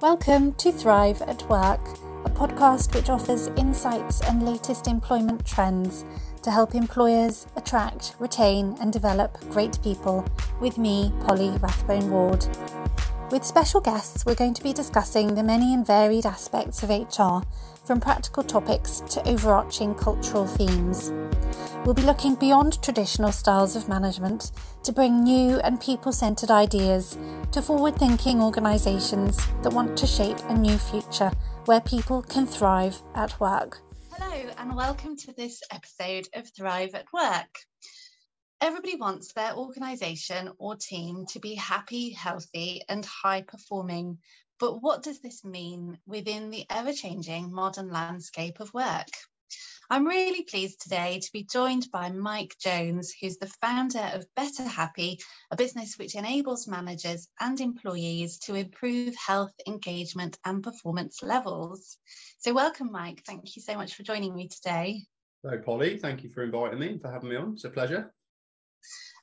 Welcome to Thrive at Work, a podcast which offers insights and latest employment trends to help employers attract, retain, and develop great people with me, Polly Rathbone Ward. With special guests, we're going to be discussing the many and varied aspects of HR, from practical topics to overarching cultural themes. We'll be looking beyond traditional styles of management to bring new and people centred ideas to forward thinking organisations that want to shape a new future where people can thrive at work. Hello, and welcome to this episode of Thrive at Work. Everybody wants their organisation or team to be happy, healthy, and high performing. But what does this mean within the ever changing modern landscape of work? I'm really pleased today to be joined by Mike Jones, who's the founder of Better Happy, a business which enables managers and employees to improve health, engagement, and performance levels. So, welcome, Mike. Thank you so much for joining me today. Hello, Polly. Thank you for inviting me, and for having me on. It's a pleasure.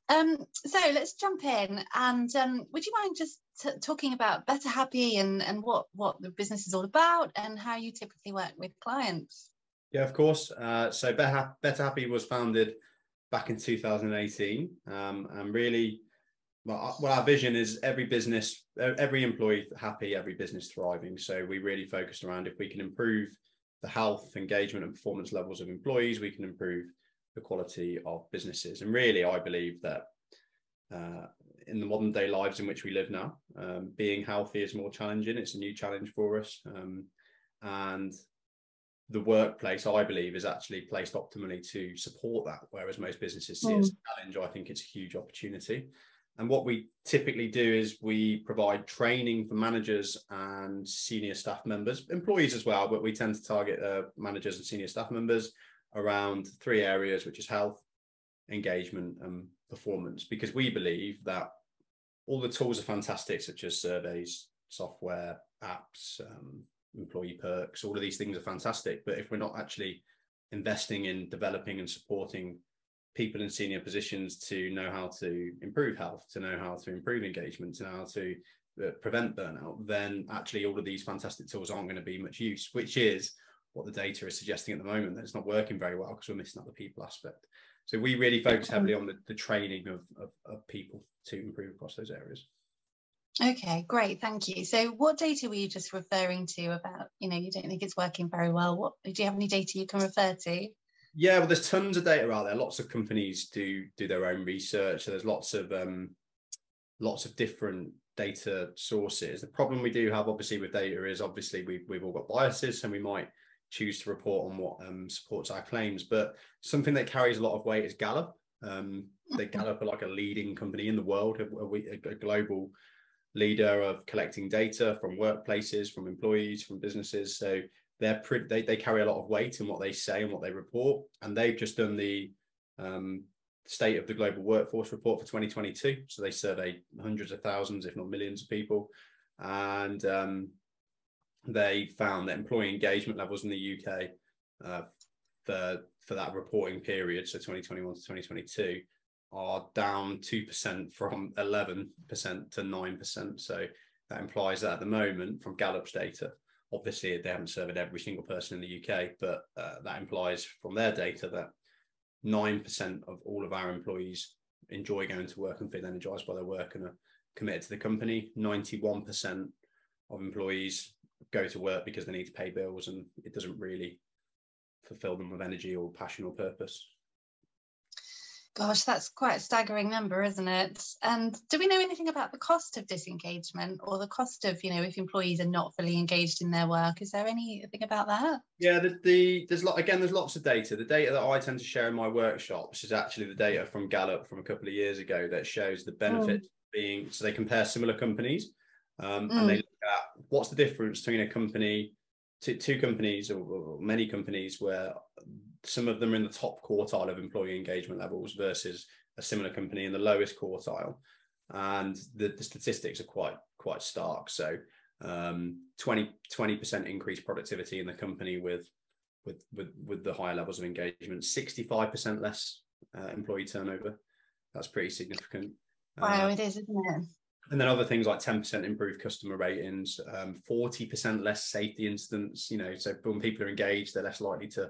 Um, so let's jump in and um, would you mind just t- talking about Better Happy and, and what, what the business is all about and how you typically work with clients? Yeah, of course. Uh, so Better, Happy was founded back in 2018, um, and really, well, well, our vision is every business, every employee happy, every business thriving. So we really focused around if we can improve the health, engagement, and performance levels of employees, we can improve the quality of businesses. And really, I believe that uh, in the modern day lives in which we live now, um, being healthy is more challenging. It's a new challenge for us, um, and the workplace, I believe, is actually placed optimally to support that. Whereas most businesses see mm. it as a challenge, I think it's a huge opportunity. And what we typically do is we provide training for managers and senior staff members, employees as well, but we tend to target uh, managers and senior staff members around three areas, which is health, engagement, and performance, because we believe that all the tools are fantastic, such as surveys, software, apps, um, employee perks, all of these things are fantastic. But if we're not actually investing in developing and supporting people in senior positions to know how to improve health, to know how to improve engagement, to know how to uh, prevent burnout, then actually all of these fantastic tools aren't going to be much use, which is what the data is suggesting at the moment that it's not working very well because we're missing out the people aspect. So we really focus heavily on the, the training of, of, of people to improve across those areas. Okay, great, thank you. So, what data were you just referring to about? You know, you don't think it's working very well. What do you have any data you can refer to? Yeah, well, there's tons of data out there. Lots of companies do do their own research. So there's lots of um, lots of different data sources. The problem we do have, obviously, with data is obviously we we've all got biases, and we might choose to report on what um, supports our claims. But something that carries a lot of weight is Gallup. Um, they mm-hmm. Gallup are like a leading company in the world, a, a, a global leader of collecting data from workplaces, from employees, from businesses. So they're pretty, they, they carry a lot of weight in what they say and what they report. And they've just done the um, state of the global workforce report for 2022. So they surveyed hundreds of thousands, if not millions of people. And um, they found that employee engagement levels in the UK uh, for, for that reporting period, so 2021 to 2022, are down 2% from 11% to 9%. So that implies that at the moment, from Gallup's data, obviously they haven't surveyed every single person in the UK, but uh, that implies from their data that 9% of all of our employees enjoy going to work and feel energized by their work and are committed to the company. 91% of employees go to work because they need to pay bills and it doesn't really fulfill them with energy or passion or purpose. Gosh, that's quite a staggering number, isn't it? And do we know anything about the cost of disengagement or the cost of, you know, if employees are not fully engaged in their work? Is there anything about that? Yeah, the, the there's lot again. There's lots of data. The data that I tend to share in my workshops is actually the data from Gallup from a couple of years ago that shows the benefit mm. being. So they compare similar companies um, mm. and they mm. look at what's the difference between a company, two, two companies or, or many companies where some of them are in the top quartile of employee engagement levels versus a similar company in the lowest quartile. And the, the statistics are quite quite stark. So um, 20 percent increased productivity in the company with with with with the higher levels of engagement 65% less uh, employee turnover. That's pretty significant. Wow uh, it is isn't it? And then other things like 10% improved customer ratings, um, 40% less safety incidents. You know, so when people are engaged, they're less likely to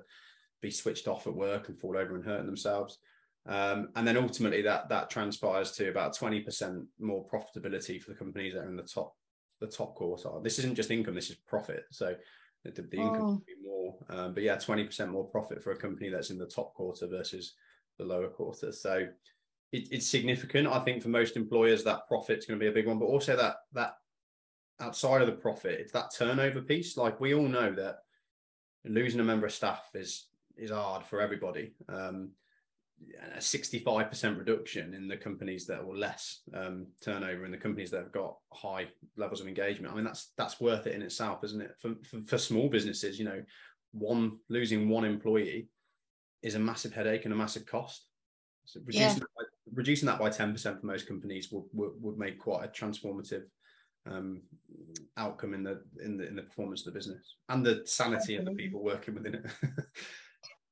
be switched off at work and fall over and hurt themselves. Um, and then ultimately that that transpires to about 20% more profitability for the companies that are in the top the top quartile. This isn't just income, this is profit. So the, the income oh. will be more. Um, but yeah, 20% more profit for a company that's in the top quarter versus the lower quarter. So it, it's significant. I think for most employers that profit's going to be a big one, but also that that outside of the profit, it's that turnover piece. Like we all know that losing a member of staff is is hard for everybody. Um, a 65% reduction in the companies that were less um, turnover and the companies that have got high levels of engagement. I mean, that's that's worth it in itself, isn't it? For, for, for small businesses, you know, one losing one employee is a massive headache and a massive cost. So reducing, yeah. that, by, reducing that by 10% for most companies would, would, would make quite a transformative um, outcome in the in the in the performance of the business and the sanity of the people working within it.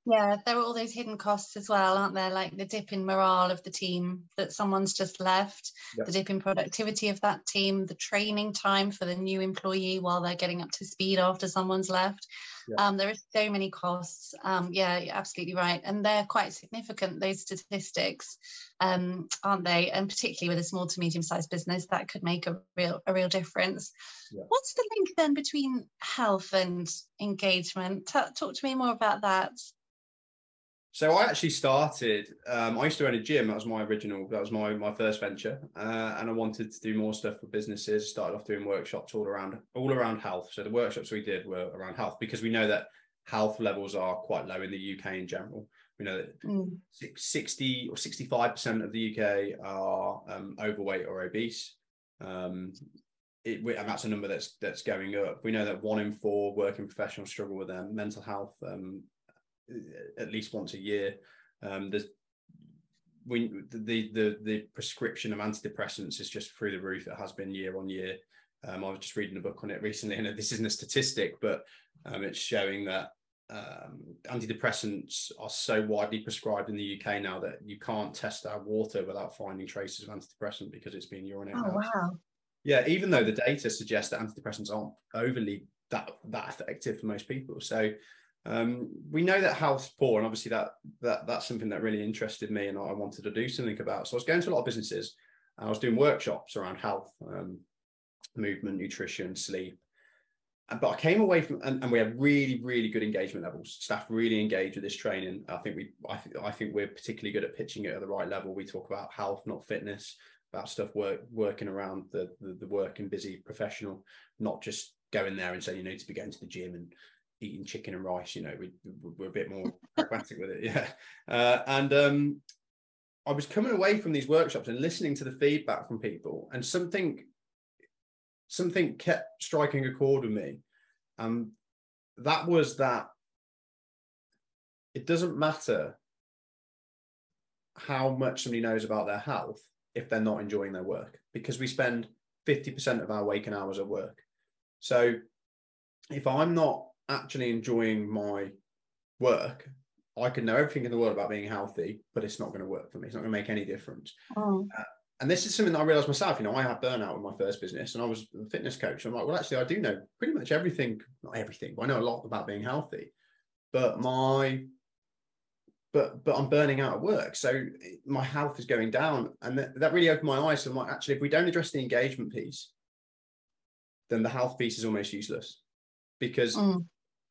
Yeah, there are all those hidden costs as well, aren't there? Like the dip in morale of the team that someone's just left, yep. the dip in productivity of that team, the training time for the new employee while they're getting up to speed after someone's left. Yep. Um, there are so many costs. Um, yeah, you're absolutely right. And they're quite significant, those statistics, um, aren't they? And particularly with a small to medium sized business, that could make a real a real difference. Yep. What's the link then between health and engagement? T- talk to me more about that. So I actually started. Um, I used to own a gym. That was my original. That was my my first venture, uh, and I wanted to do more stuff for businesses. Started off doing workshops all around all around health. So the workshops we did were around health because we know that health levels are quite low in the UK in general. We know that mm. 60 or 65% of the UK are um, overweight or obese. Um, it, and that's a number that's that's going up. We know that one in four working professionals struggle with their mental health. Um, at least once a year. Um, there's when the the the prescription of antidepressants is just through the roof. It has been year on year. Um, I was just reading a book on it recently, and this isn't a statistic, but um, it's showing that um, antidepressants are so widely prescribed in the UK now that you can't test our water without finding traces of antidepressant because it's being urinated oh, out. Wow. Yeah, even though the data suggests that antidepressants aren't overly that that effective for most people. So um, we know that health's poor, and obviously that that that's something that really interested me, and I wanted to do something about. So I was going to a lot of businesses, and I was doing workshops around health, um, movement, nutrition, sleep. But I came away from, and, and, we had really, really good engagement levels. Staff really engaged with this training. I think we, I think, I think we're particularly good at pitching it at the right level. We talk about health, not fitness, about stuff work, working around the, the, the busy professional, not just going there and saying you need to be going to the gym and eating chicken and rice. You know, we, we're a bit more pragmatic with it. Yeah. Uh, and um, I was coming away from these workshops and listening to the feedback from people, and something something kept striking a chord with me. Um, that was that it doesn't matter how much somebody knows about their health if they're not enjoying their work because we spend 50% of our waking hours at work. So if I'm not actually enjoying my work, I can know everything in the world about being healthy, but it's not going to work for me. It's not going to make any difference. Oh. Uh, and this is something that I realized myself. You know, I had burnout with my first business, and I was a fitness coach. I'm like, well, actually, I do know pretty much everything. Not everything, but I know a lot about being healthy. But my, but but I'm burning out at work, so my health is going down, and that, that really opened my eyes. So I'm like, actually, if we don't address the engagement piece, then the health piece is almost useless, because mm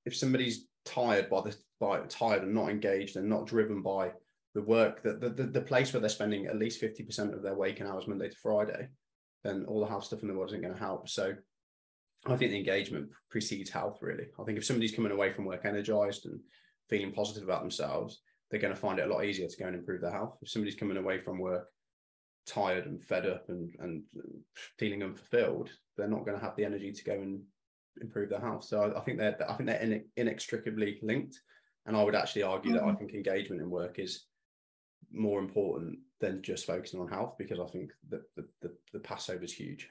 if somebody's tired by the by tired and not engaged and not driven by the work that the, the, the place where they're spending at least 50% of their waking hours Monday to Friday, then all the health stuff in the world isn't going to help. So I think the engagement precedes health really. I think if somebody's coming away from work energized and feeling positive about themselves, they're going to find it a lot easier to go and improve their health. If somebody's coming away from work tired and fed up and, and feeling unfulfilled, they're not going to have the energy to go and improve their health. So I, I think they're I think they're inextricably linked. And I would actually argue mm-hmm. that I mm. think engagement in work is more important than just focusing on health because I think that the, the, the Passover is huge.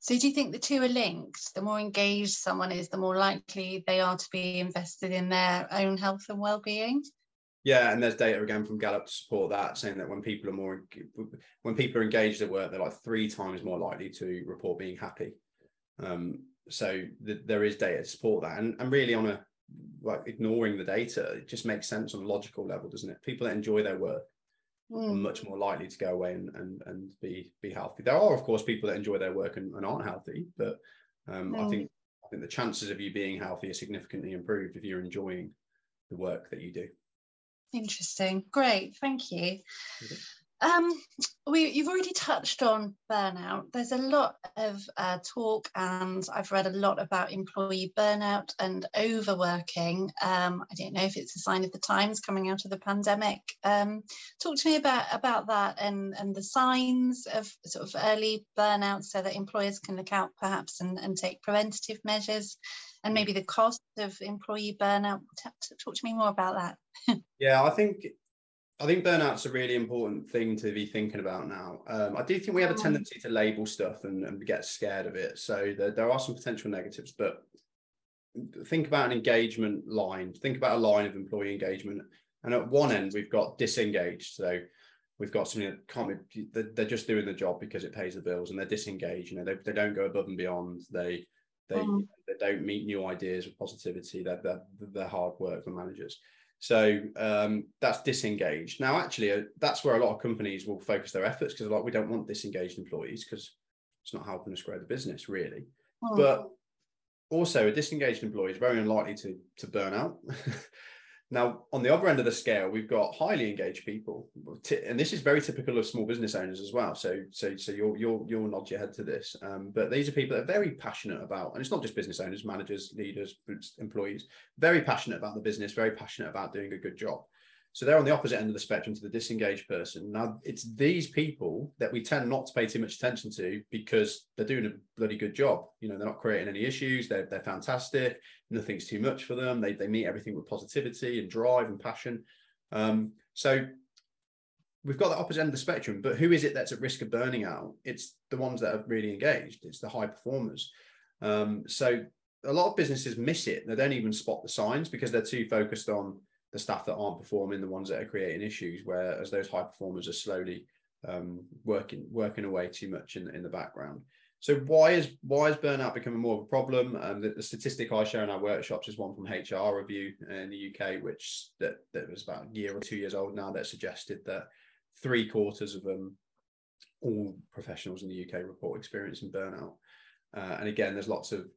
So do you think the two are linked? The more engaged someone is, the more likely they are to be invested in their own health and well-being? Yeah, and there's data again from Gallup to support that, saying that when people are more when people are engaged at work, they're like three times more likely to report being happy. Um, so the, there is data to support that, and, and really on a like ignoring the data, it just makes sense on a logical level, doesn't it? People that enjoy their work mm. are much more likely to go away and, and and be be healthy. There are of course people that enjoy their work and, and aren't healthy, but um. I think I think the chances of you being healthy are significantly improved if you're enjoying the work that you do. Interesting. Great. Thank you. Um, we, you've already touched on burnout. There's a lot of uh, talk, and I've read a lot about employee burnout and overworking. Um, I don't know if it's a sign of the times coming out of the pandemic. Um, talk to me about about that and and the signs of sort of early burnout, so that employers can look out perhaps and, and take preventative measures, and maybe the cost of employee burnout. Talk to me more about that. yeah, I think I think burnout's a really important thing to be thinking about now. Um, I do think we have a mm. tendency to label stuff and, and get scared of it. So there, there are some potential negatives, but think about an engagement line. Think about a line of employee engagement. And at one end, we've got disengaged. So we've got something that can't be, they're just doing the job because it pays the bills and they're disengaged. You know, they, they don't go above and beyond. They, they, mm. they don't meet new ideas with positivity. They're, they're, they're hard work for managers. So um, that's disengaged. Now, actually, uh, that's where a lot of companies will focus their efforts because like we don't want disengaged employees because it's not helping us grow the business really. Oh. But also, a disengaged employee is very unlikely to to burn out. Now, on the other end of the scale, we've got highly engaged people, and this is very typical of small business owners as well. So, so, so you'll you'll you'll nod your head to this. Um, but these are people that are very passionate about, and it's not just business owners, managers, leaders, employees, very passionate about the business, very passionate about doing a good job. So they're on the opposite end of the spectrum to the disengaged person. Now, it's these people that we tend not to pay too much attention to because they're doing a bloody good job. You know, they're not creating any issues. They're, they're fantastic. Nothing's too much for them. They, they meet everything with positivity and drive and passion. Um, so we've got the opposite end of the spectrum. But who is it that's at risk of burning out? It's the ones that are really engaged. It's the high performers. Um, so a lot of businesses miss it. They don't even spot the signs because they're too focused on the staff that aren't performing, the ones that are creating issues, whereas those high performers are slowly um, working working away too much in, in the background. So why is why is burnout becoming more of a problem? Um, the, the, statistic I share in our workshops is one from HR Review in the UK, which that, that was about a year or two years old now, that suggested that three quarters of them, all professionals in the UK, report experiencing burnout. Uh, and again, there's lots of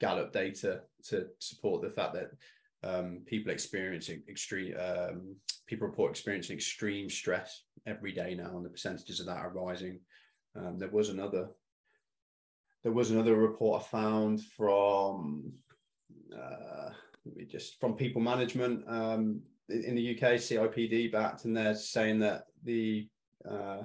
Gallup data to support the fact that um, people experiencing extreme um, people report experiencing extreme stress every day now and the percentages of that are rising. Um, there was another there was another report i found from uh, just from people management um, in the uk cipd backed and they're saying that the uh,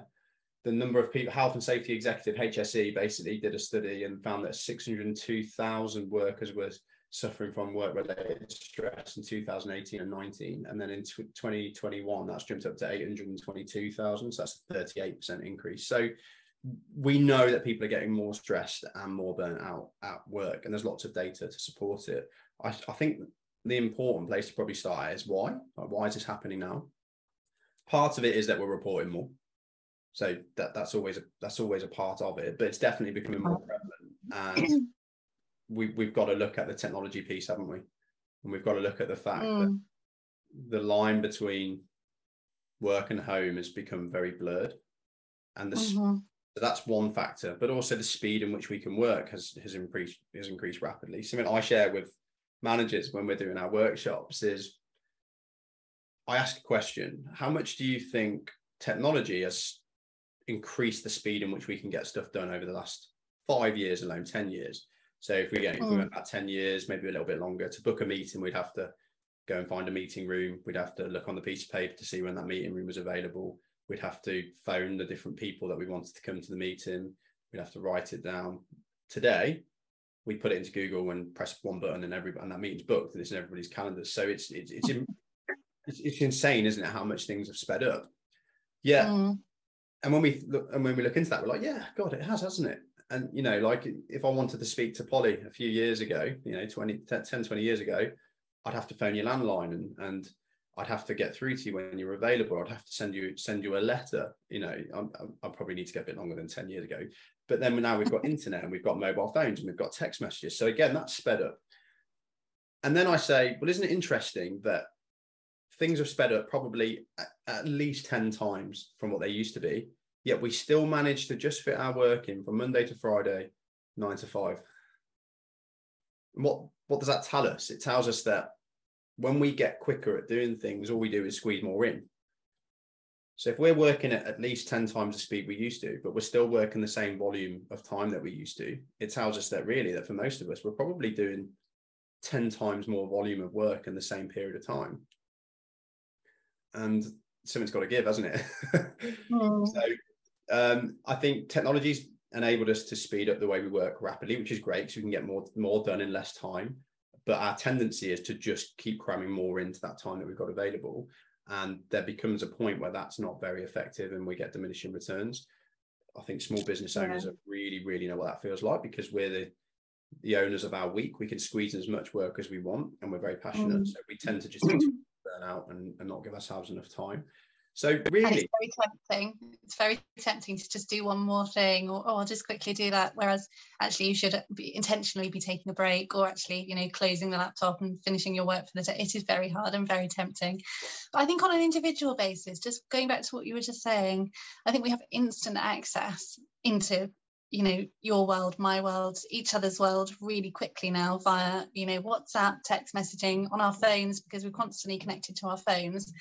the number of people, health and safety executive HSE, basically did a study and found that 602,000 workers were suffering from work related stress in 2018 and 19 and then in 2021 that's jumped up to 822,000 so that's a 38% increase. So we know that people are getting more stressed and more burnt out at work and there's lots of data to support it. I, I think the important place to probably start is why. Like, why is this happening now? Part of it is that we're reporting more. So that that's always a that's always a part of it but it's definitely becoming more prevalent. And we, we've got to look at the technology piece, haven't we? And we've got to look at the fact mm. that the line between work and home has become very blurred. And the, mm-hmm. that's one factor, but also the speed in which we can work has, has increased has increased rapidly. Something I share with managers when we're doing our workshops is I ask a question, how much do you think technology has increased the speed in which we can get stuff done over the last five years alone, 10 years? So if we, get, if we went about 10 years, maybe a little bit longer, to book a meeting, we'd have to go and find a meeting room. We'd have to look on the piece of paper to see when that meeting room was available. We'd have to phone the different people that we wanted to come to the meeting. We'd have to write it down. Today, we put it into Google and press one button, and every and that meeting's booked, and it's in everybody's calendars. So it's it's it's, it's, it's insane, isn't it? How much things have sped up. Yeah. Mm. And when we look and when we look into that, we're like, yeah, God, it has, hasn't it? And you know like if i wanted to speak to polly a few years ago you know 20 10 20 years ago i'd have to phone your landline and and I'd have to get through to you when you're available. I'd have to send you send you a letter. You know, i probably need to get a bit longer than 10 years ago. But then now we've got internet and we've got mobile phones and we've got text messages. So again, that's sped up. And then I say, well, isn't it interesting that things have sped up probably at, at least 10 times from what they used to be, yet we still manage to just fit our work in from Monday to Friday, nine to five. And what, what does that tell us? It tells us that when we get quicker at doing things, all we do is squeeze more in. So if we're working at at least 10 times the speed we used to, but we're still working the same volume of time that we used to, it tells us that really that for most of us, we're probably doing 10 times more volume of work in the same period of time. And something's got to give, hasn't it? Mm. so um, I think technology's enabled us to speed up the way we work rapidly, which is great, so we can get more more done in less time. But our tendency is to just keep cramming more into that time that we've got available. And there becomes a point where that's not very effective and we get diminishing returns. I think small business owners yeah. really, really know what that feels like because we're the the owners of our week. We can squeeze as much work as we want and we're very passionate. Mm. So we tend to just burn out and, and not give ourselves enough time. So really, and it's very tempting. It's very tempting to just do one more thing, or oh, I'll just quickly do that. Whereas actually, you should be intentionally be taking a break, or actually, you know, closing the laptop and finishing your work for the day. It is very hard and very tempting. But I think on an individual basis, just going back to what you were just saying, I think we have instant access into you know your world my world each other's world really quickly now via you know whatsapp text messaging on our phones because we're constantly connected to our phones.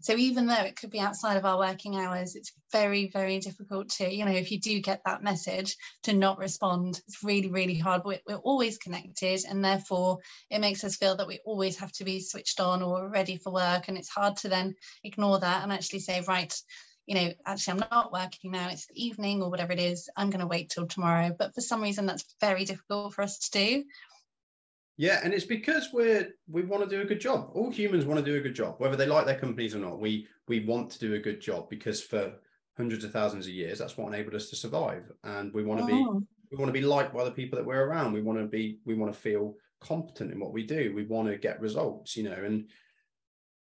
So even though it could be outside of our working hours it's very very difficult to you know if you do get that message to not respond. It's really really hard. We're, we're always connected and therefore it makes us feel that we always have to be switched on or ready for work and it's hard to then ignore that and actually say right you know, actually, I'm not working now, it's the evening or whatever it is, I'm going to wait till tomorrow. But for some reason, that's very difficult for us to do. Yeah, and it's because we're we want to do a good job. All humans want to do a good job, whether they like their companies or not. We we want to do a good job because for hundreds of thousands of years, that's what enabled us to survive. And we want to oh. be we want to be liked by the people that we're around. We want to be we want to feel competent in what we do. We want to get results, you know, and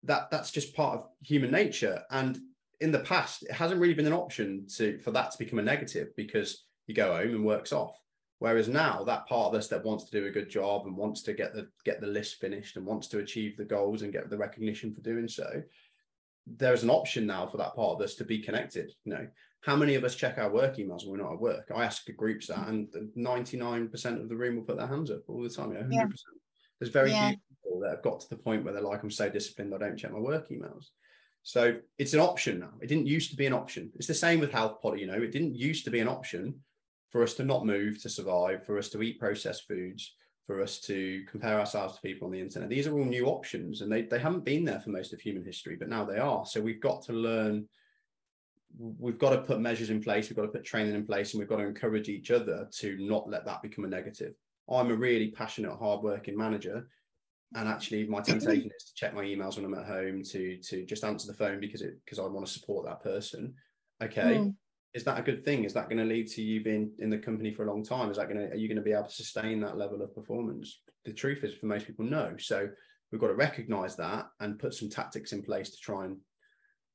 that that's just part of human nature. And in the past, it hasn't really been an option to for that to become a negative because you go home and works off. Whereas now, that part of us that wants to do a good job and wants to get the get the list finished and wants to achieve the goals and get the recognition for doing so, there's an option now for that part of us to be connected. You know, how many of us check our work emails when we're not at work? I ask the groups that, and 99% of the room will put their hands up all the time. 100%. Yeah. There's very yeah. few people that have got to the point where they're like, I'm so disciplined, I don't check my work emails. So it's an option now. It didn't used to be an option. It's the same with health Polly, you know, it didn't used to be an option for us to not move to survive, for us to eat processed foods, for us to compare ourselves to people on the internet. These are all new options and they, they haven't been there for most of human history, but now they are. So we've got to learn, we've got to put measures in place, we've got to put training in place, and we've got to encourage each other to not let that become a negative. I'm a really passionate, hardworking manager and actually my temptation is to check my emails when I'm at home to to just answer the phone because it because I want to support that person. Okay. Mm. Is that a good thing? Is that going to lead to you being in the company for a long time? Is that going to are you going to be able to sustain that level of performance? The truth is for most people, no. So we've got to recognize that and put some tactics in place to try and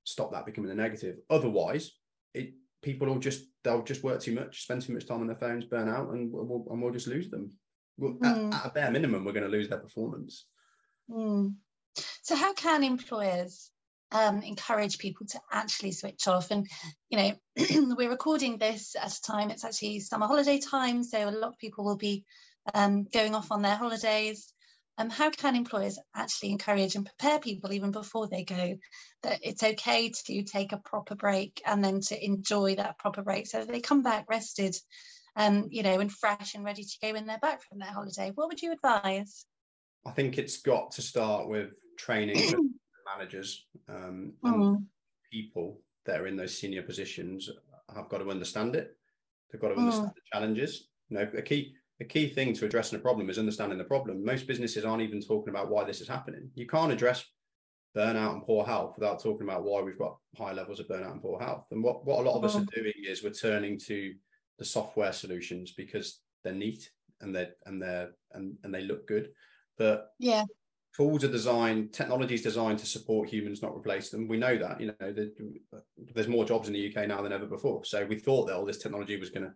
stop that becoming a negative. Otherwise, it people will just they'll just work too much, spend too much time on their phones, burn out, and we'll, and we'll just lose them well, mm. at, at, a bare minimum, we're going to lose their performance. Mm. So, how can employers um, encourage people to actually switch off? And, you know, we're recording this at a time, it's actually summer holiday time. So, a lot of people will be um, going off on their holidays. Um, how can employers actually encourage and prepare people even before they go that it's okay to take a proper break and then to enjoy that proper break so that they come back rested um, you know, and fresh and ready to go when they're back from their holiday. What would you advise? I think it's got to start with training managers um, and mm. people that are in those senior positions have got to understand it. They've got to understand mm. the challenges. You know, a key a key thing to addressing a problem is understanding the problem. Most businesses aren't even talking about why this is happening. You can't address burnout and poor health without talking about why we've got high levels of burnout and poor health. And what, what a lot of us are mm. doing is we're turning to the software solutions because they're neat and they and they're and, and they look good. But yeah, tools are designed, technology is designed to support humans, not replace them. We know that. You know, there's more jobs in the UK now than ever before. So we thought that all this technology was going to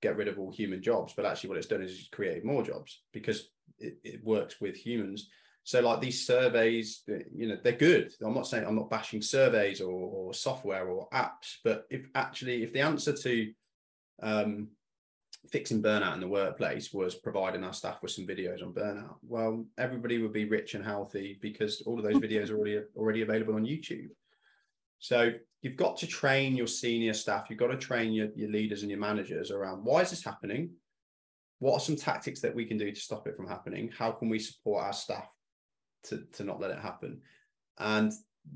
get rid of all human jobs, but actually, what it's done is it's created more jobs because it, it works with humans. So, like these surveys, you know, they're good. I'm not saying I'm not bashing surveys or, or software or apps, but if actually, if the answer to um, fixing burnout in the workplace was providing our staff with some videos on burnout. Well, everybody would be rich and healthy because all of those videos are already already available on YouTube. So you've got to train your senior staff, you've got to train your, your leaders and your managers around why is this happening? What are some tactics that we can do to stop it from happening? How can we support our staff to, to not let it happen? And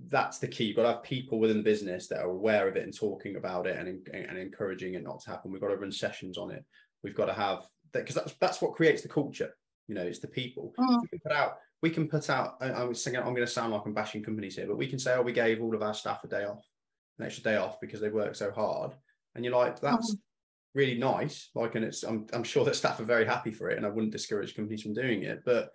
that's the key. You've got to have people within the business that are aware of it and talking about it and, and encouraging it not to happen. We've got to run sessions on it. We've got to have that because that's that's what creates the culture. You know, it's the people. Mm. We can put out. We can put out. I, I'm saying I'm going to sound like I'm bashing companies here, but we can say, oh, we gave all of our staff a day off, an extra day off because they work so hard, and you're like, that's mm. really nice. Like, and it's I'm I'm sure that staff are very happy for it, and I wouldn't discourage companies from doing it, but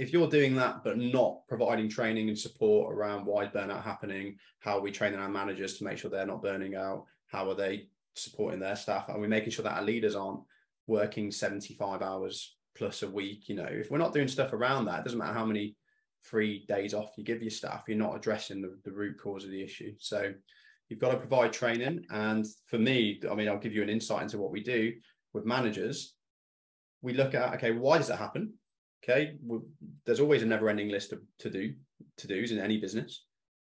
if you're doing that but not providing training and support around why is burnout happening how are we training our managers to make sure they're not burning out? How are they supporting their staff? Are we making sure that our leaders aren't working 75 hours plus a week? You know if we're not doing stuff around that it doesn't matter how many free days off you give your staff you're not addressing the, the root cause of the issue. So you've got to provide training. And for me i mean i'll give you an insight into what we do with managers. We look at okay why does that happen Okay, there's always a never-ending list of to do to dos in any business.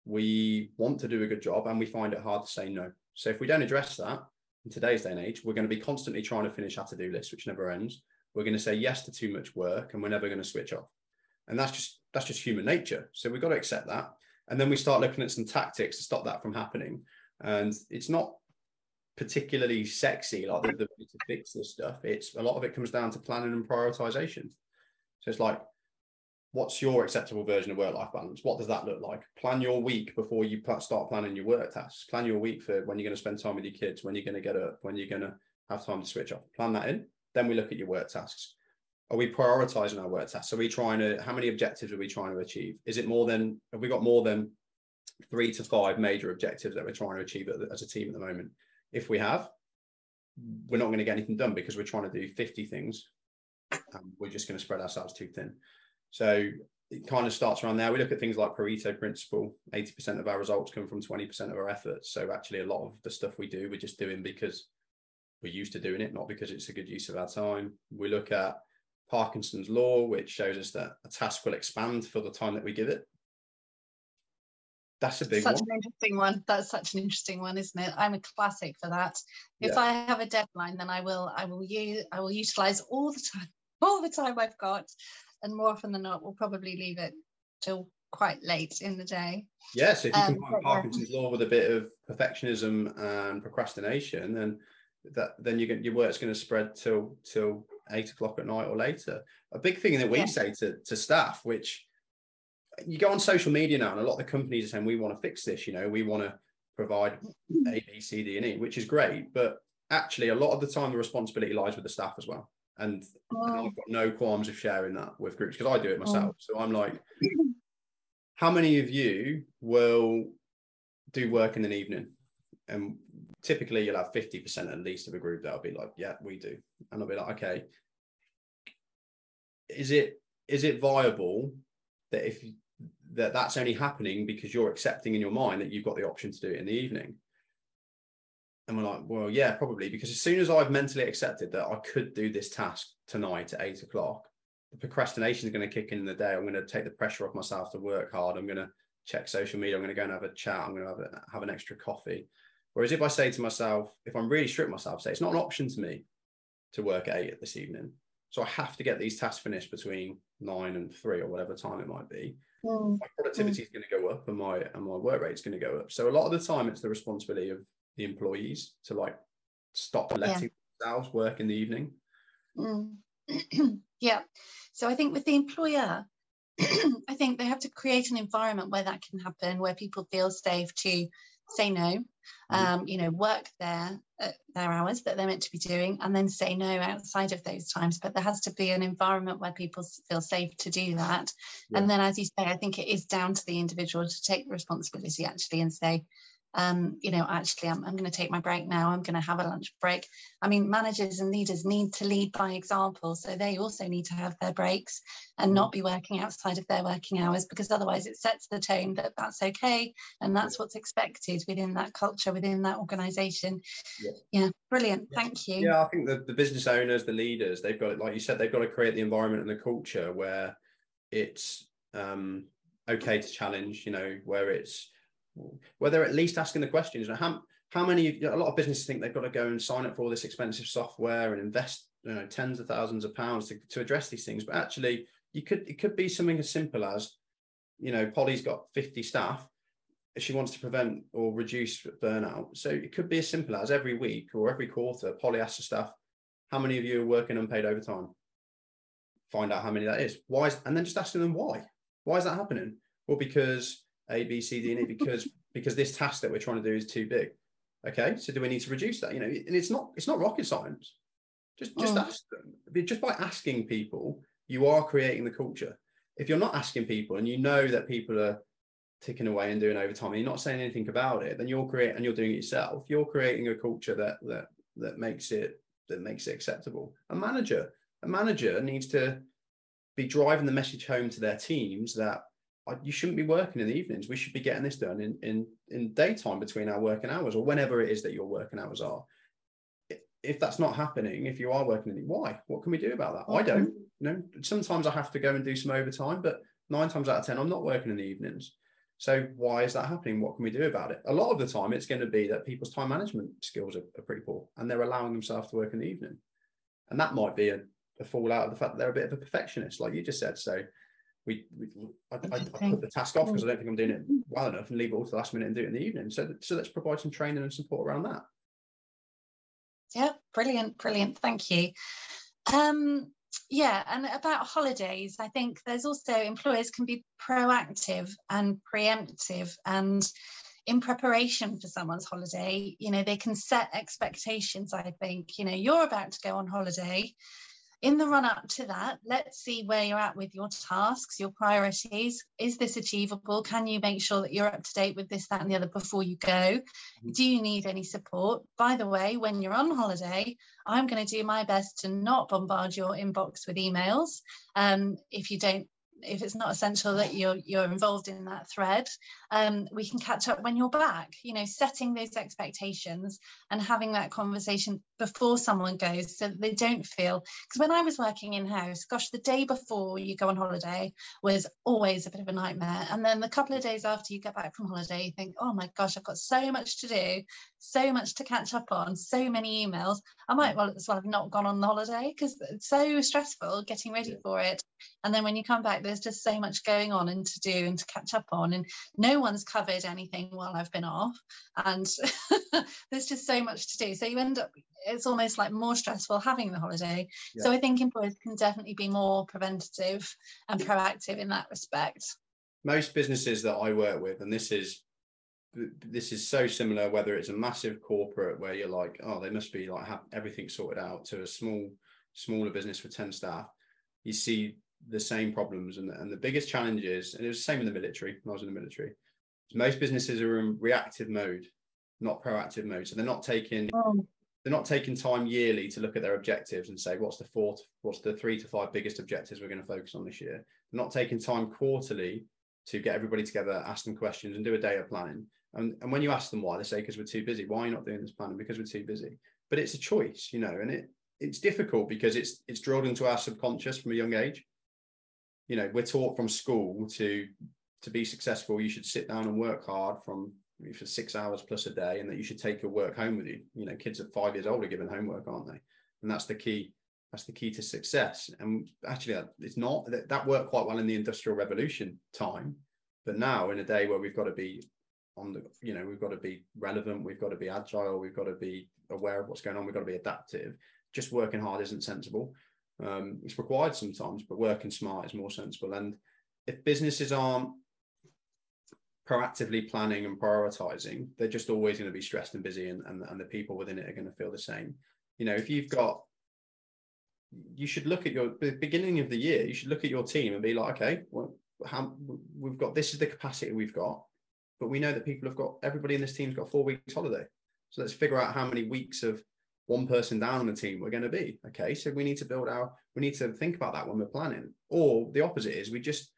We want to do a good job, and we find it hard to say no. So if we don't address that in today's day and age, we're going to be constantly trying to finish our to-do list, which never ends. We're going to say yes to too much work, and we're never going to switch off. And that's just that's just human nature. So we've got to accept that. And then we start looking at some tactics to stop that from happening. And it's not particularly sexy like the, the to fix this stuff. It's a lot of it comes down to planning and prioritization. So it's like, what's your acceptable version of work-life balance? What does that look like? Plan your week before you start planning your work tasks. Plan your week for when you're going to spend time with your kids, when you're going to get up, when you're going to have time to switch off. Plan that in. Then we look at your work tasks. Are we prioritizing our work tasks? Are we trying to? How many objectives are we trying to achieve? Is it more than? Have we got more than three to five major objectives that we're trying to achieve as a team at the moment? If we have, we're not going to get anything done because we're trying to do 50 things um, we're just going to spread ourselves too thin. So it kind of starts around there. We look at things like Pareto principle. 80% of our results come from 20% of our efforts. So actually a lot of the stuff we do, we're just doing because we're used to doing it, not because it's a good use of our time. We look at Parkinson's law, which shows us that a task will expand for the time that we give it. That's a big such one. an interesting one. That's such an interesting one, isn't it? I'm a classic for that. If yeah. I have a deadline, then I will I will use I will utilize all the time all the time I've got, and more often than not, we'll probably leave it till quite late in the day. Yes, if you um, combine Parkinson's law with a bit of perfectionism and procrastination, then that then you get your work's going to spread till till eight o'clock at night or later. A big thing that we yeah. say to to staff, which you go on social media now, and a lot of the companies are saying we want to fix this. You know, we want to provide A, B, C, D, and E, which is great, but actually, a lot of the time the responsibility lies with the staff as well. And, oh. and I've got no qualms of sharing that with groups because I do it oh. myself. Oh. So I'm like, how many of you will do work in an evening? And typically you'll have 50% at least of a group that'll be like, yeah, we do. And I'll be like, okay, is it is it viable that if that that's only happening because you're accepting in your mind that you've got the option to do it in the evening and we're like, well, yeah, probably because as soon as I've mentally accepted that I could do this task tonight at eight o'clock, the procrastination is going to kick in, in the day. I'm going to take the pressure off myself to work hard. I'm going to check social media. I'm going to go and have a chat. I'm going to have, a, have an extra coffee. Whereas if I say to myself, if I'm really strict myself, say it's not an option to me to work at eight this evening. So I have to get these tasks finished between nine and three or whatever time it might be. Mm. My productivity mm. is going to go up and my and my work rate is going to go up. So a lot of the time it's the responsibility of the employees to like stop letting yeah. themselves work in the evening? Mm. yeah. So I think with the employer, I think they have to create an environment where that can happen, where people feel safe to say no. mm-hmm. um, you know, work their uh, their hours that they're meant to be doing, and then say no outside of those times. But there has to be an environment where people feel safe to do that. Yeah. And then, as you say, I think it is down to the individual to take the responsibility actually and say, um, you know, actually, I'm, I'm going to take my break now. I'm going to have a lunch break. I mean, managers and leaders need to lead by example. So they also need to have their breaks and not be working outside of their working hours because otherwise it sets the tone that that's okay and that's what's expected within that culture, within that organization. Yeah, yeah brilliant. Yeah. Thank you. Yeah, I think the, the business owners, the leaders, they've got, like you said, they've got to create the environment and the culture where it's um, okay to challenge, you know, where it's, where they're at least asking the questions. How, how many, a lot of businesses think they've got to go and sign up for all this expensive software and invest you know, tens of thousands of pounds to, to address these things. But actually, you could it could be something as simple as, you know, Polly's got 50 staff. She wants to prevent or reduce burnout. So it could be as simple as every week or every quarter, Polly asks the staff, how many of you are working unpaid overtime? Find out how many that is. Why is, and then just asking them why. Why is that happening? Well, because a, B, C, D, and E because because this task that we're trying to do is too big. Okay, so do we need to reduce that? You know, and it's not it's not rocket science. Just just oh. ask them. Just by asking people, you are creating the culture. If you're not asking people and you know that people are ticking away and doing overtime and you're not saying anything about it, then you're creating and you're doing it yourself. You're creating a culture that that that makes it that makes it acceptable. A manager, a manager needs to be driving the message home to their teams that you shouldn't be working in the evenings. We should be getting this done in in in daytime between our working hours or whenever it is that your working hours are. If that's not happening, if you are working in why? What can we do about that? I don't. You know, sometimes I have to go and do some overtime, but nine times out of ten, I'm not working in the evenings. So why is that happening? What can we do about it? A lot of the time, it's going to be that people's time management skills are, are pretty poor, and they're allowing themselves to work in the evening, and that might be a, a fallout of the fact that they're a bit of a perfectionist, like you just said. So we, we I, I, I, put the task off because I don't think I'm doing it well enough and leave it all to the last minute and do it in the evening. So, so let's provide some training and support around that. Yeah, brilliant, brilliant. Thank you. Um, yeah, and about holidays, I think there's also employers can be proactive and preemptive and in preparation for someone's holiday, you know, they can set expectations. I think, you know, you're about to go on holiday in the run up to that, let's see where you're at with your tasks, your priorities. Is this achievable? Can you make sure that you're up to date with this, that, and the other before you go? Mm-hmm. Do you need any support? By the way, when you're on holiday, I'm going to do my best to not bombard your inbox with emails. Um, if you don't if it's not essential that you're you're involved in that thread um, we can catch up when you're back you know setting those expectations and having that conversation before someone goes so they don't feel because when i was working in house gosh the day before you go on holiday was always a bit of a nightmare. And then the couple of days after you get back from holiday you think oh my gosh i've got so much to do so much to catch up on so many emails. I might mm. well as well have not gone on the holiday because it's so stressful getting ready yeah. for it. And then when you come back there's just so much going on and to do and to catch up on and no one's covered anything while i've been off. And there's just so much to do. So you end up it's almost like more stressful having the holiday. Yeah. so i think employers can definitely be more preventative and proactive in that respect. Most businesses that i work with and this is this is so similar whether it's a massive corporate where you're like oh they must be like have everything sorted out to a small smaller business with 10 staff. You see the same problems and, and the biggest challenges and it was the same in the military when i was in the military most businesses are in reactive mode not proactive mode. So they're not taking oh. they're not taking time yearly to look at their objectives and say what's the fourth what's the three to five biggest objectives we're going to focus on this year? They're not taking time quarterly to get everybody together ask them questions and do a day of planning and, and when you ask them why they say because we're too busy why are you not doing this planning? Because we're too busy. But it's a choice you know and it it's difficult because it's it's drilled into our subconscious from a young age. You know we're taught from school to to be successful you should sit down and work hard from for six hours plus a day and that you should take your work home with you. You know kids at five years old are given homework aren't they? And that's the key that's the key to success. And actually it's not that, that worked quite well in the industrial revolution time but now in a day where we've got to be on the you know we've got to be relevant we've got to be agile we've got to be aware of what's going on we've got to be adaptive just working hard isn't sensible um, it's required sometimes, but working smart is more sensible. And if businesses aren't proactively planning and prioritizing, they're just always going to be stressed and busy, and, and, and the people within it are going to feel the same. You know, if you've got, you should look at your beginning of the year, you should look at your team and be like, okay, well, how we've got this is the capacity we've got, but we know that people have got everybody in this team's got four weeks holiday. So let's figure out how many weeks of one person down on the team we're going to be. Okay, so we need to build our, we need to think about that when we're planning. Or the opposite is we just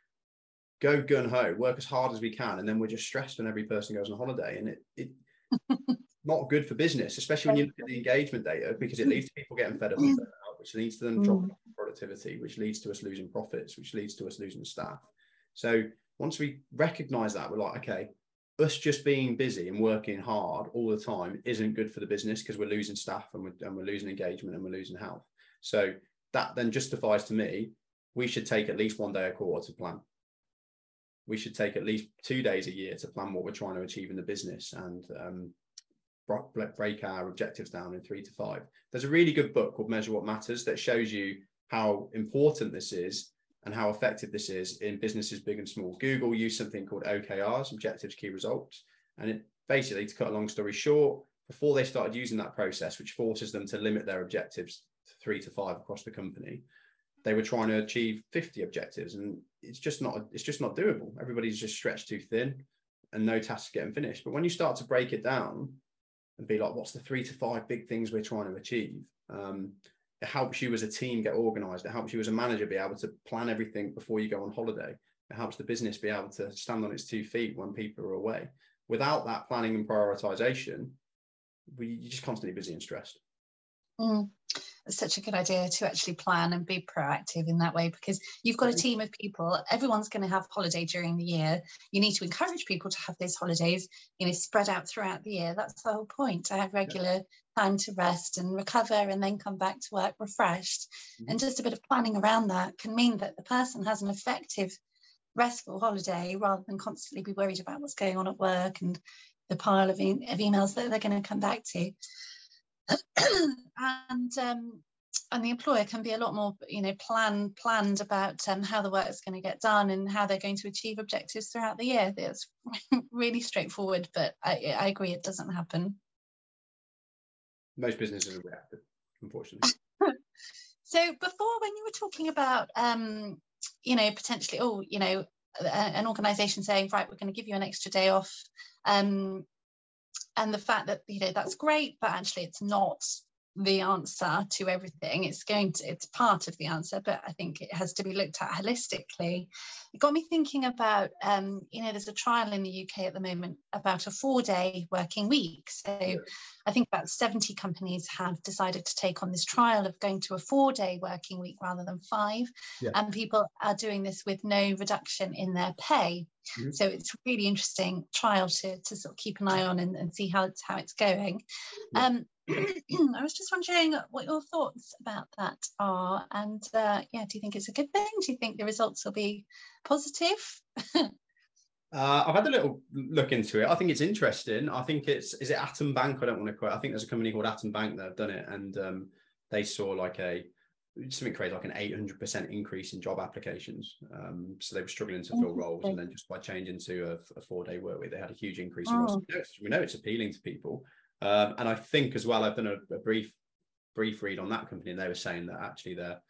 go gun ho, work as hard as we can, and then we're just stressed when every person goes on holiday, and it it not good for business, especially when you look at the engagement data, because it leads to people getting fed up and which leads to them dropping mm. productivity, which leads to us losing profits, which leads to us losing staff. So once we recognize that, we're like, okay, us just being busy and working hard all the time isn't good for the business because we're losing staff and we're, and we're losing engagement and we're losing health. So that then justifies to me we should take at least one day a quarter to plan we should take at least two days a year to plan what we're trying to achieve in the business and um, break our objectives down in three to five. There's a really good book called Measure What Matters that shows you how important this is and how effective this is in businesses big and small. Google used something called OKRs, Objectives Key Results, and it basically, to cut a long story short, before they started using that process, which forces them to limit their objectives to three to five across the company, they were trying to achieve 50 objectives and it's just not it's just not doable. Everybody's just stretched too thin and no tasks getting finished. But when you start to break it down and be like what's the three to five big things we're trying to achieve? Um, it helps you as a team get organized. It helps you as a manager be able to plan everything before you go on holiday. It helps the business be able to stand on its two feet when people are away. Without that planning and prioritization we, you're just constantly busy and stressed. Mm it's such a good idea to actually plan and be proactive in that way because you've got a team of people. Everyone's going to have holiday during the year. You need to encourage people to have those holidays you know spread out throughout the year. That's the whole point to have regular time to rest and recover and then come back to work refreshed. Mm-hmm. and just a bit of planning around that can mean that the person has an effective restful holiday rather than constantly be worried about what's going on at work and the pile of, e- of emails that they're going to come back to and um, and the employer can be a lot more you know plan planned about um, how the work is going to get done and how they're going to achieve objectives throughout the year. It's really straightforward but I, I agree it doesn't happen. Most businesses are reactive unfortunately. So before when you were talking about um, you know potentially oh you know an organization saying right we're going to give you an extra day off um, and the fact that you know that's great but actually it's not the answer to everything it's going to it's part of the answer but i think it has to be looked at holistically it got me thinking about um, you know there's a trial in the uk at the moment about a four day working week so I think about 70 companies have decided to take on this trial of going to a four day working week rather than five. Yeah. And people are doing this with no reduction in their pay. Mm-hmm. So it's really interesting trial to, to sort of keep an eye on and, and see how it's, how it's going. Yeah. Um, I was just wondering what your thoughts about that are. And uh, yeah, do you think it's a good thing? Do you think the results will be positive? Uh, I've had a little look into it. I think it's interesting. I think it's is it Atom Bank? I don't want to quote. I think there's a company called Atom Bank that have done it, and um, they saw like a something crazy, like an 800% increase in job applications. Um, so they were struggling to fill roles, and then just by changing to a, a four-day work week, they had a huge increase in roles. Oh. We know, we know it's appealing to people, um, and I think as well. I've done a, a brief brief read on that company, and they were saying that actually they're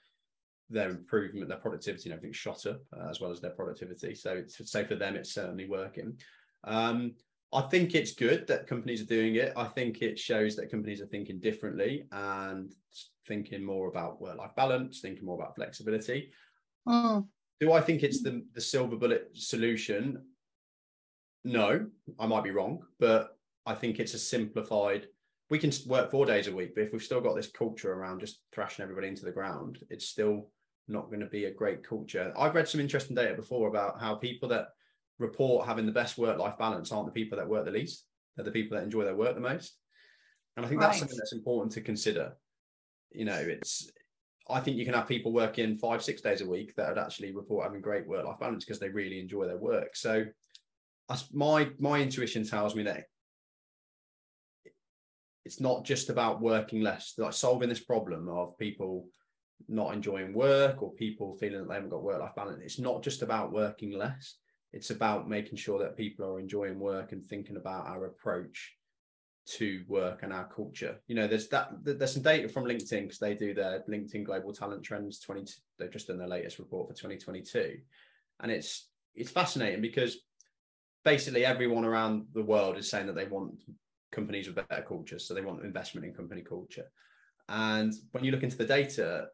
their improvement, their productivity, and everything shot up uh, as well as their productivity. So, it's so for them, it's certainly working. Um, I think it's good that companies are doing it. I think it shows that companies are thinking differently and thinking more about work-life balance, thinking more about flexibility. Mm. Do I think it's the the silver bullet solution? No, I might be wrong, but I think it's a simplified. We can work four days a week, but if we've still got this culture around just thrashing everybody into the ground, it's still not going to be a great culture. I've read some interesting data before about how people that report having the best work life balance aren't the people that work the least. They're the people that enjoy their work the most. And I think that's right. something that's important to consider. You know, it's, I think you can have people working five, six days a week that would actually report having great work life balance because they really enjoy their work. So, my my intuition tells me that it's not just about working less, like solving this problem of people not enjoying work or people feeling that they haven't got work life balance. It's not just about working less. it's about making sure that people are enjoying work and thinking about our approach to work and our culture. You know, there's that there's some data from LinkedIn because they do their LinkedIn Global Talent Trends 20. They've just done their latest report for 2022, and it's it's fascinating because basically everyone around the world is saying that they want companies with better cultures, so they want investment in company culture. And when you look into the data,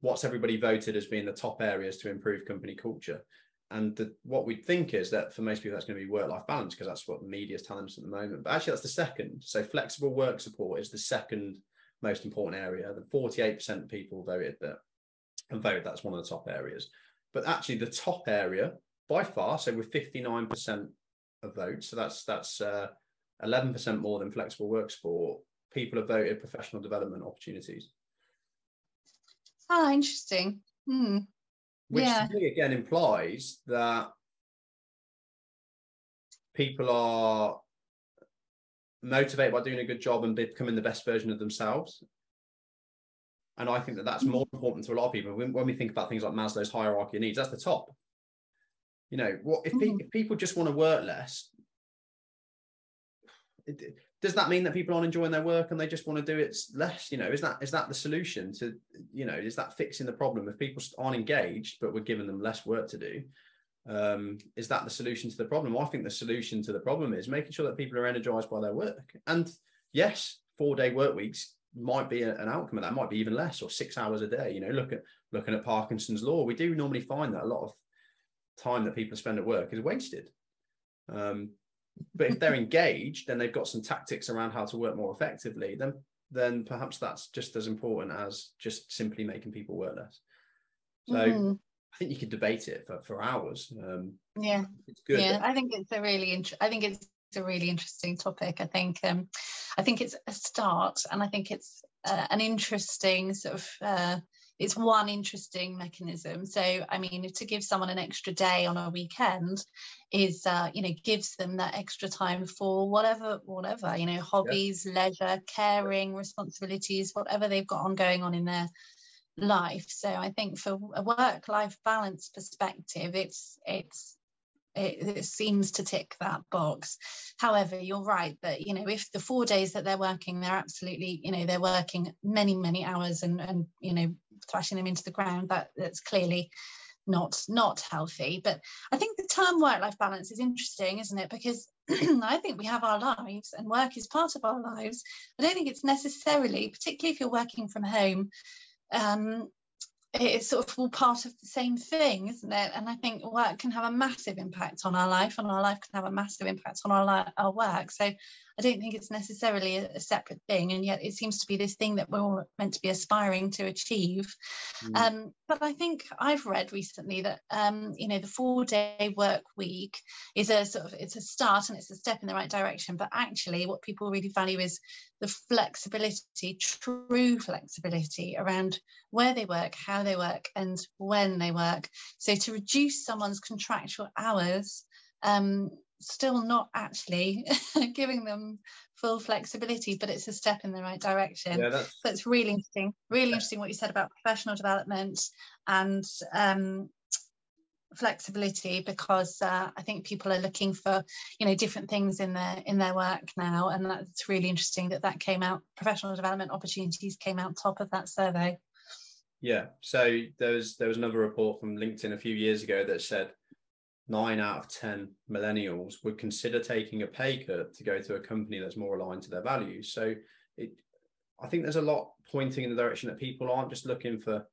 what's everybody voted as being the top areas to improve company culture? And the, what we think is that for most people, that's going to be work life balance because that's what the media is telling us at the moment. But actually, that's the second. So, flexible work support is the second most important area. The 48% of people voted that and voted that's one of the top areas. But actually, the top area by far, so with 59% of votes, so that's that's uh, 11% more than flexible work support, people have voted professional development opportunities. Ah, interesting. Hmm which yeah. again implies that people are motivated by doing a good job and becoming the best version of themselves. And I think that that's more important to a lot of people. When, when we think about things like Maslow's hierarchy of needs, that's the top. You know, what if, pe- mm. if people just want to work less? Does that mean that people aren't enjoying their work and they just want to do it less? You know is that is that the solution to you know is that fixing the problem? If people aren't engaged but we're giving them less work to do um, is that the solution to the problem? I think the solution to the problem is making sure that people are energized by their work. And yes four day work weeks might be an outcome of that might be even less or six hours a day you know look at looking at parkinson's law. We do normally find that a lot of time that people spend at work is wasted. Um, but if they're engaged then they've got some tactics around how to work more effectively, then then perhaps that's just as important as just simply making people work less. So mm-hmm. I think you could debate it for, for hours. Um, yeah, it's good. Yeah, I think it's a really int- I think it's a really interesting topic. I think um, I think it's a start, and I think it's uh, an interesting sort of uh, it's one interesting mechanism. So, I mean, to give someone an extra day on a weekend is, uh, you know, gives them that extra time for whatever, whatever, you know, hobbies, yeah. leisure, caring, responsibilities, whatever they've got on going on in their life. So, I think for a work-life balance perspective, it's it's it, it, seems to tick that box. However you're right that you know if the four days that they're working they're absolutely you know they're working many many hours and and you know thrashing them into the ground that that's clearly not not healthy. But i think the term work life balance is interesting isn't it? Because i think we have our lives and work is part of our lives. I don't think it's necessarily particularly if you're working from home um, it's sort of all part of the same thing, isn't it? And I think work can have a massive impact on our life, and our life can have a massive impact on our li- our work. So I don't think it's necessarily a, a, separate thing, and yet it seems to be this thing that we're all meant to be aspiring to achieve. Mm. Um, but I think I've read recently that um, you know the four day work week is a sort of it's a start and it's a step in the right direction. But actually, what people really value is the flexibility, true flexibility around where they work, how they work, and when they work. So to reduce someone's contractual hours um, still not actually giving them full flexibility, but it's a step in the right direction. Yeah, that's... So it's really interesting, really interesting what you said about professional development and um, flexibility because uh, I think people are looking for you know different things in their in their work now, and that's really interesting that that came out. Professional development opportunities came out top of that survey. Yeah, so there was there was another report from LinkedIn a few years ago that said nine out of 10 millennials would consider taking a pay cut to go to a company that's more aligned to their values. So it, I think there's a lot pointing in the direction that people aren't just looking for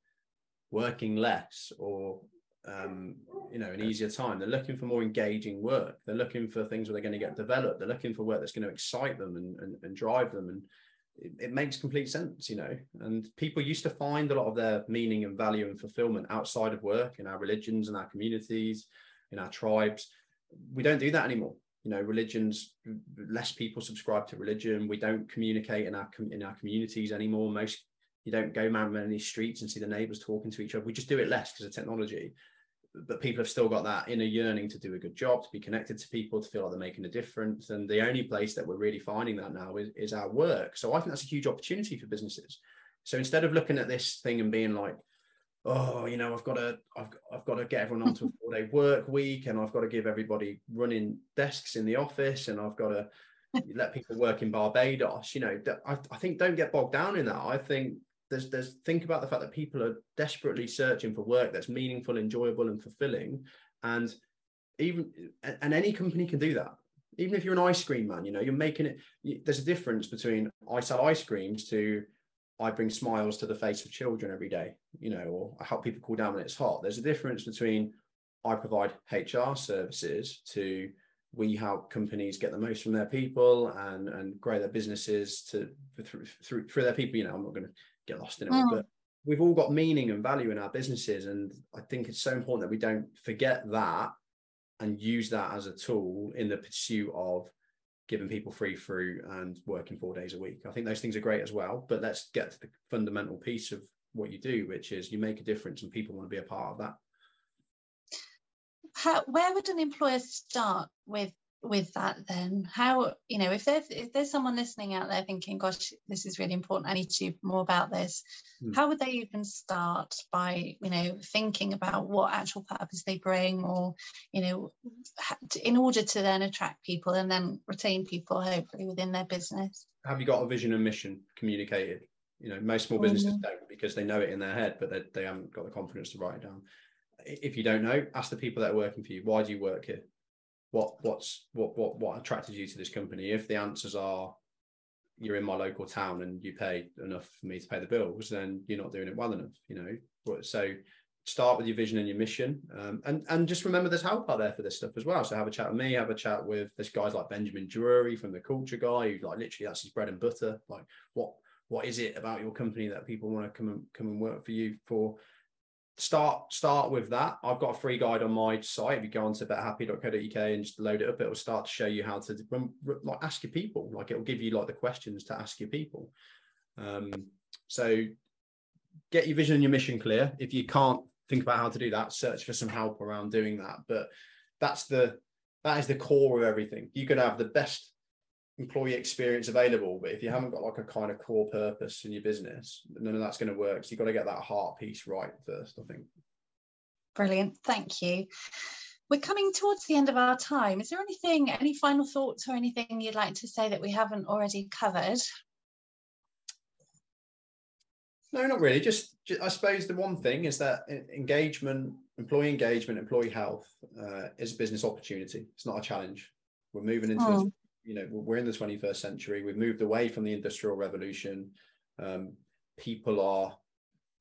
working less or um, you know an easier time. They're looking for more engaging work. They're looking for things where they're going to get developed. They're looking for work that's going to excite them and, and, and drive them. And it, it, makes complete sense, you know. And people used to find a lot of their meaning and value and fulfillment outside of work in our religions and our communities in our tribes. We don't do that anymore. You know, religions, less people subscribe to religion. We don't communicate in our in our communities anymore. Most you don't go around many streets and see the neighbors talking to each other. We just do it less because of technology. But people have still got that inner yearning to do a good job, to be connected to people, to feel like they're making a difference. And the only place that we're really finding that now is, is our work. So I think that's a huge opportunity for businesses. So instead of looking at this thing and being like, oh, you know, I've got to, I've, I've got to get everyone onto a four day work week, and I've got to give everybody running desks in the office, and I've got to let people work in Barbados. You know, I, I think don't get bogged down in that. I think there's, there's think about the fact that people are desperately searching for work that's meaningful, enjoyable, and fulfilling, and even and any company can do that even if you're an ice cream man you know you're making it there's a difference between i sell ice creams to I bring smiles to the face of children every day, you know, or I help people cool down when it's hot. There's a difference between I provide HR services to we help companies get the most from their people and and grow their businesses to through through, through their people. You know, I'm not going to get lost in it, mm. but we've all got meaning and value in our businesses, and I think it's so important that we don't forget that and use that as a tool in the pursuit of giving people free fruit and working four days a week. I think those things are great as well. But let's get to the fundamental piece of what you do, which is you make a difference and people want to be a part of that. How, where would an employer start with with that then? How you know if there's if there's someone listening out there thinking gosh this is really important. I need to do more about this mm. how would they even start by you know thinking about what actual purpose they bring or you know in order to then attract people and then retain people hopefully within their business? Have you got a vision and mission communicated? You know most small businesses mm-hmm. don't because they know it in their head but they, they haven't got the confidence to write it down. If you don't know ask the people that are working for you why do you work here what what's what what what attracted you to this company? If the answers are you're in my local town and you pay enough for me to pay the bills then you're not doing it well enough you know? So start with your vision and your mission um, and and just remember there's help out there for this stuff as well. So have a chat with me have a chat with this guys like benjamin drury from the culture guy who like literally that's his bread and butter. Like what what is it about your company that people want to come and come and work for you for start start with that. I've got a free guide on my site. If you go onto betterhappy.co.uk and just load it up, it will start to show you how to like ask your people. Like it will give you like the questions to ask your people. Um, so get your vision and your mission clear. If you can't think about how to do that, search for some help around doing that. But that's the that is the core of everything. You could have the best employee experience available. But if you haven't got like a kind of core purpose in your business, none of that's going to work. So you've got to get that heart piece right first, I think. Brilliant. Thank you. We're coming towards the end of our time. Is there anything, any final thoughts or anything you'd like to say that we haven't already covered? No, not really. Just, just I suppose the one thing is that engagement, employee engagement, employee health uh, is a business opportunity. It's not a challenge. We're moving into oh. You know we're in the 21st century. We've moved away from the industrial revolution. Um, people are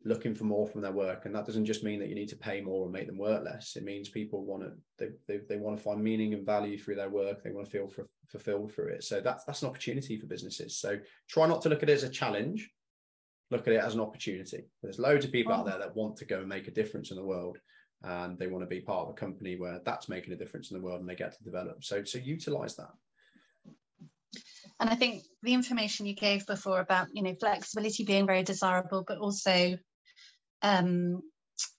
looking for more from their work and that doesn't just mean that you need to pay more and make them work less it means people want to they, they, they want to find meaning and value through their work. They want to feel for, fulfilled through it. So that's that's an opportunity for businesses. So try not to look at it as a challenge. Look at it as an opportunity. There's loads of people oh. out there that want to go and make a difference in the world and they want to be part of a company where that's making a difference in the world and they get to develop. So so utilize that and I think the information you gave before about, you know, flexibility being very desirable, but also um,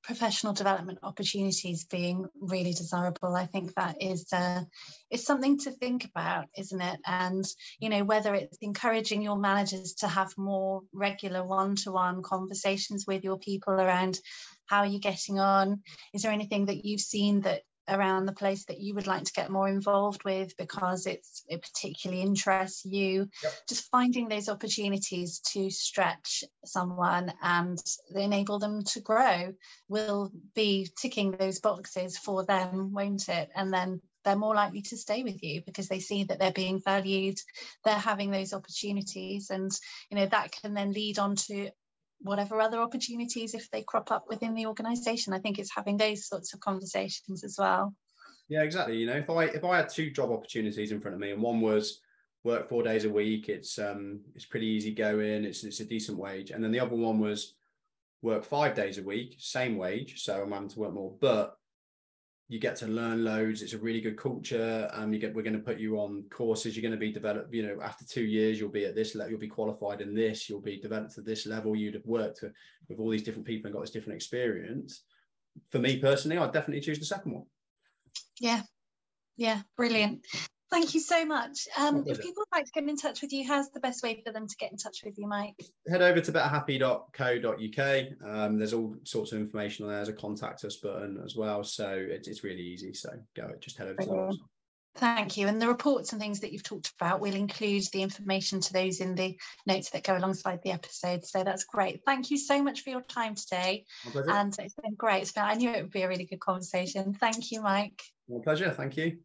professional development opportunities being really desirable i think that is uh, is something to think about isn't it? And you know whether it's encouraging your managers to have more regular one-to-one conversations with your people around how are you getting on. Is there anything that you've seen that around the place that you would like to get more involved with because it's it particularly interests you yep. just finding those opportunities to stretch someone and enable them to grow will be ticking those boxes for them won't it and then they're more likely to stay with you because they see that they're being valued they're having those opportunities and you know that can then lead on to whatever other opportunities if they crop up within the organization i think it's having those sorts of conversations as well. Yeah exactly. You know if i if i had two job opportunities in front of me and one was work four days a week it's um it's pretty easy going it's it's a decent wage and then the other one was work five days a week same wage so i'm having to work more but you get to learn loads. It's a really good culture. Um, you get we're going to put you on courses. You're going to be developed. You know, after two years, you'll be at this level. You'll be qualified in this. You'll be developed to this level. You'd have worked with, with all these different people and got this different experience. For me personally, I'd definitely choose the second one. Yeah, yeah, brilliant. Thank you so much. Um, if people would like to get in touch with you, how's the best way for them to get in touch with you, Mike? Head over to betterhappy.co.uk. Um, there's all sorts of information on there. There's a contact us button as well. So it, it's really easy. So go, just head over to that. Thank you. And the reports and things that you've talked about, we'll include the information to those in the notes that go alongside the episode. So that's great. Thank you so much for your time today. And it's been great. It's been, I knew it would be a really good conversation. Thank you, Mike. My pleasure. Thank you.